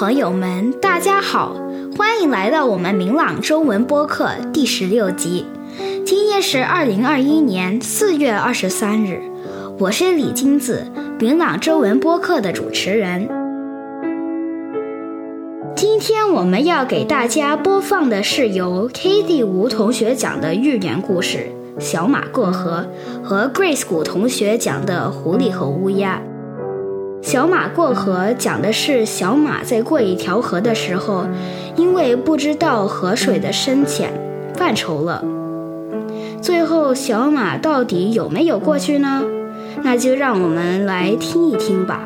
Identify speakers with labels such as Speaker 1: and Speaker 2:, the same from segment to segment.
Speaker 1: 朋友们，大家好，欢迎来到我们明朗中文播客第十六集。今天是二零二一年四月二十三日，我是李金子，明朗中文播客的主持人。今天我们要给大家播放的是由 K D 吴同学讲的寓言故事《小马过河》和 Grace 古同学讲的《狐狸和乌鸦》。小马过河讲的是小马在过一条河的时候，因为不知道河水的深浅，犯愁了。最后，小马到底有没有过去呢？那就让我们来听一听吧。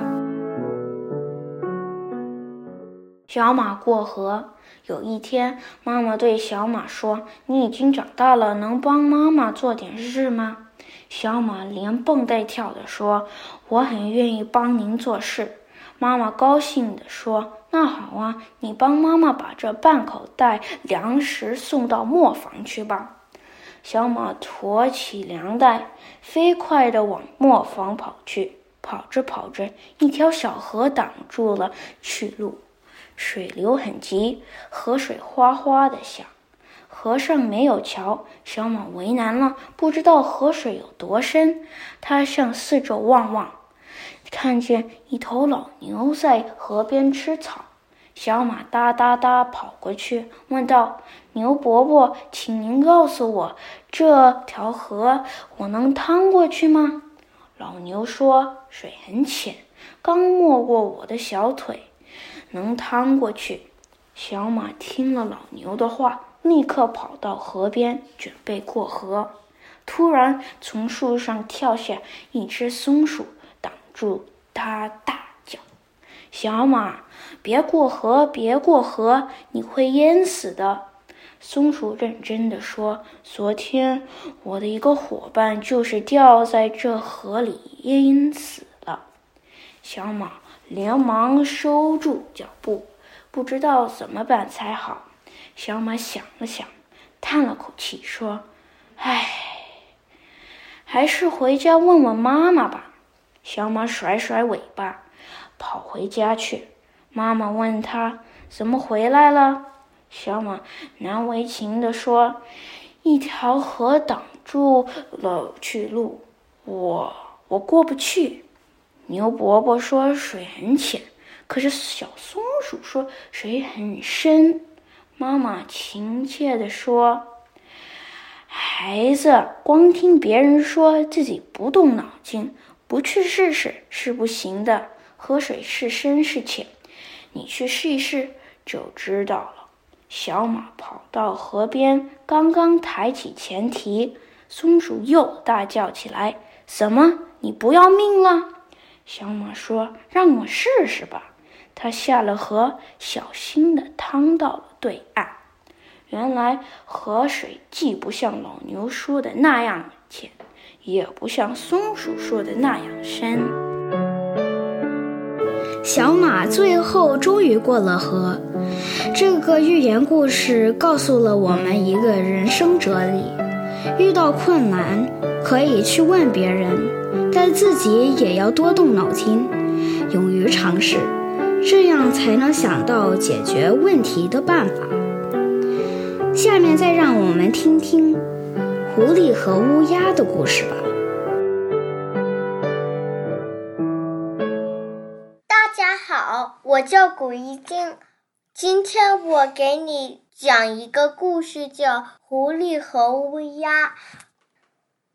Speaker 2: 小马过河。有一天，妈妈对小马说：“你已经长大了，能帮妈妈做点事吗？”小马连蹦带跳地说：“我很愿意帮您做事。”妈妈高兴地说：“那好啊，你帮妈妈把这半口袋粮食送到磨坊去吧。”小马驮起粮袋，飞快地往磨坊跑去。跑着跑着，一条小河挡住了去路，水流很急，河水哗哗地响。河上没有桥，小马为难了，不知道河水有多深。他向四周望望，看见一头老牛在河边吃草。小马哒哒哒跑过去，问道：“牛伯伯，请您告诉我，这条河我能趟过去吗？”老牛说：“水很浅，刚没过我的小腿，能趟过去。”小马听了老牛的话。立刻跑到河边，准备过河。突然，从树上跳下一只松鼠，挡住他，大叫：“小马，别过河，别过河，你会淹死的！”松鼠认真地说：“昨天，我的一个伙伴就是掉在这河里淹死了。”小马连忙收住脚步，不知道怎么办才好。小马想了想，叹了口气，说：“唉，还是回家问问妈妈吧。”小马甩甩尾巴，跑回家去。妈妈问他：“怎么回来了？”小马难为情地说：“一条河挡住了去路，我我过不去。”牛伯伯说：“水很浅。”可是小松鼠说：“水很深。”妈妈亲切地说：“孩子，光听别人说，自己不动脑筋，不去试试是不行的。河水是深是浅，你去试一试就知道了。”小马跑到河边，刚刚抬起前蹄，松鼠又大叫起来：“什么？你不要命了？”小马说：“让我试试吧。”他下了河，小心地趟到了对岸。原来河水既不像老牛说的那样浅，也不像松鼠说的那样深。
Speaker 1: 小马最后终于过了河。这个寓言故事告诉了我们一个人生哲理：遇到困难可以去问别人，但自己也要多动脑筋，勇于尝试。这样才能想到解决问题的办法。下面再让我们听听狐狸和乌鸦的故事吧。
Speaker 3: 大家好，我叫古一静，今天我给你讲一个故事，叫《狐狸和乌鸦》。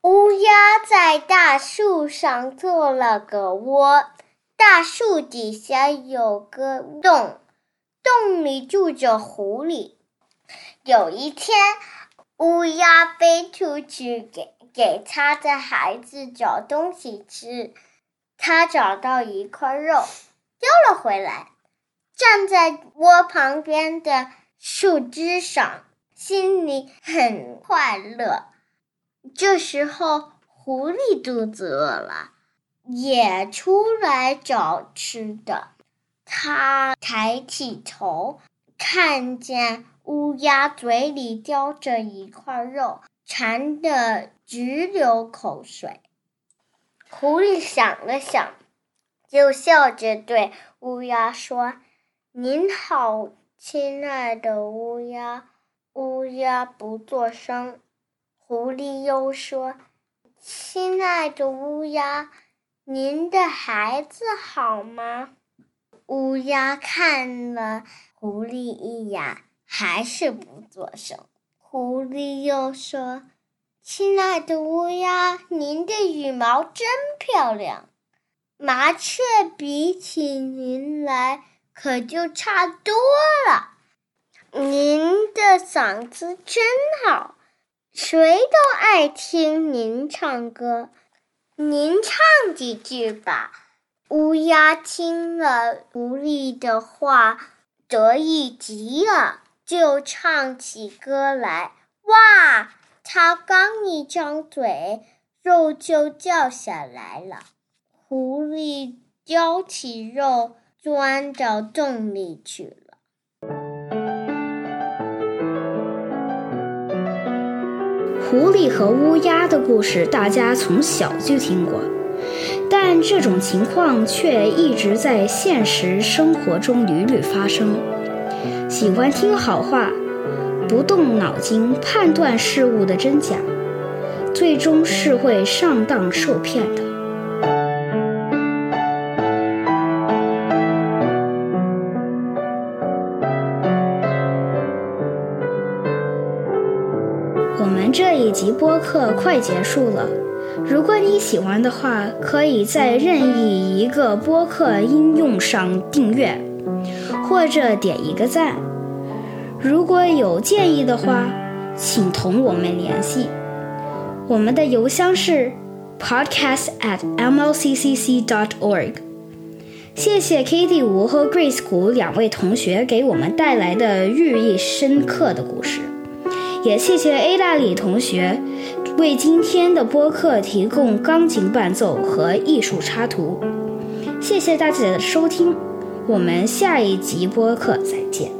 Speaker 3: 乌鸦在大树上做了个窝。大树底下有个洞，洞里住着狐狸。有一天，乌鸦飞出去给给它的孩子找东西吃，它找到一块肉，叼了回来，站在窝旁边的树枝上，心里很快乐。这时候，狐狸肚子饿了。也出来找吃的，他抬起头，看见乌鸦嘴里叼着一块肉，馋得直流口水。狐狸想了想，就笑着对乌鸦说：“您好，亲爱的乌鸦。乌鸦不作声。狐狸又说：“亲爱的乌鸦，您的孩子好吗？”乌鸦看了狐狸一眼，还是不作声。狐狸又说：“亲爱的乌鸦，您的羽毛真漂亮。麻雀比起您来，可就差多了。您的嗓子真好，谁都爱听您唱歌。您唱几句吧。”乌鸦听了狐狸的话，得意极了，就唱起歌来。哇！它刚一张嘴，肉就掉下来了。狐狸叼起肉，钻到洞里去了。
Speaker 1: 狐狸和乌鸦的故事，大家从小就听过。但这种情况却一直在现实生活中屡屡发生。喜欢听好话，不动脑筋判断事物的真假，最终是会上当受骗的。这一集播客快结束了。如果你喜欢的话，可以在任意一个播客应用上订阅，或者点一个赞。如果有建议的话，请同我们联系。我们的邮箱是 podcast at mlccc dot org。谢谢 Katie 吴和 Grace 谷两位同学给我们带来的寓意深刻的故事，也谢谢 A 大李同学。为今天的播客提供钢琴伴奏和艺术插图，谢谢大家的收听，我们下一集播客再见。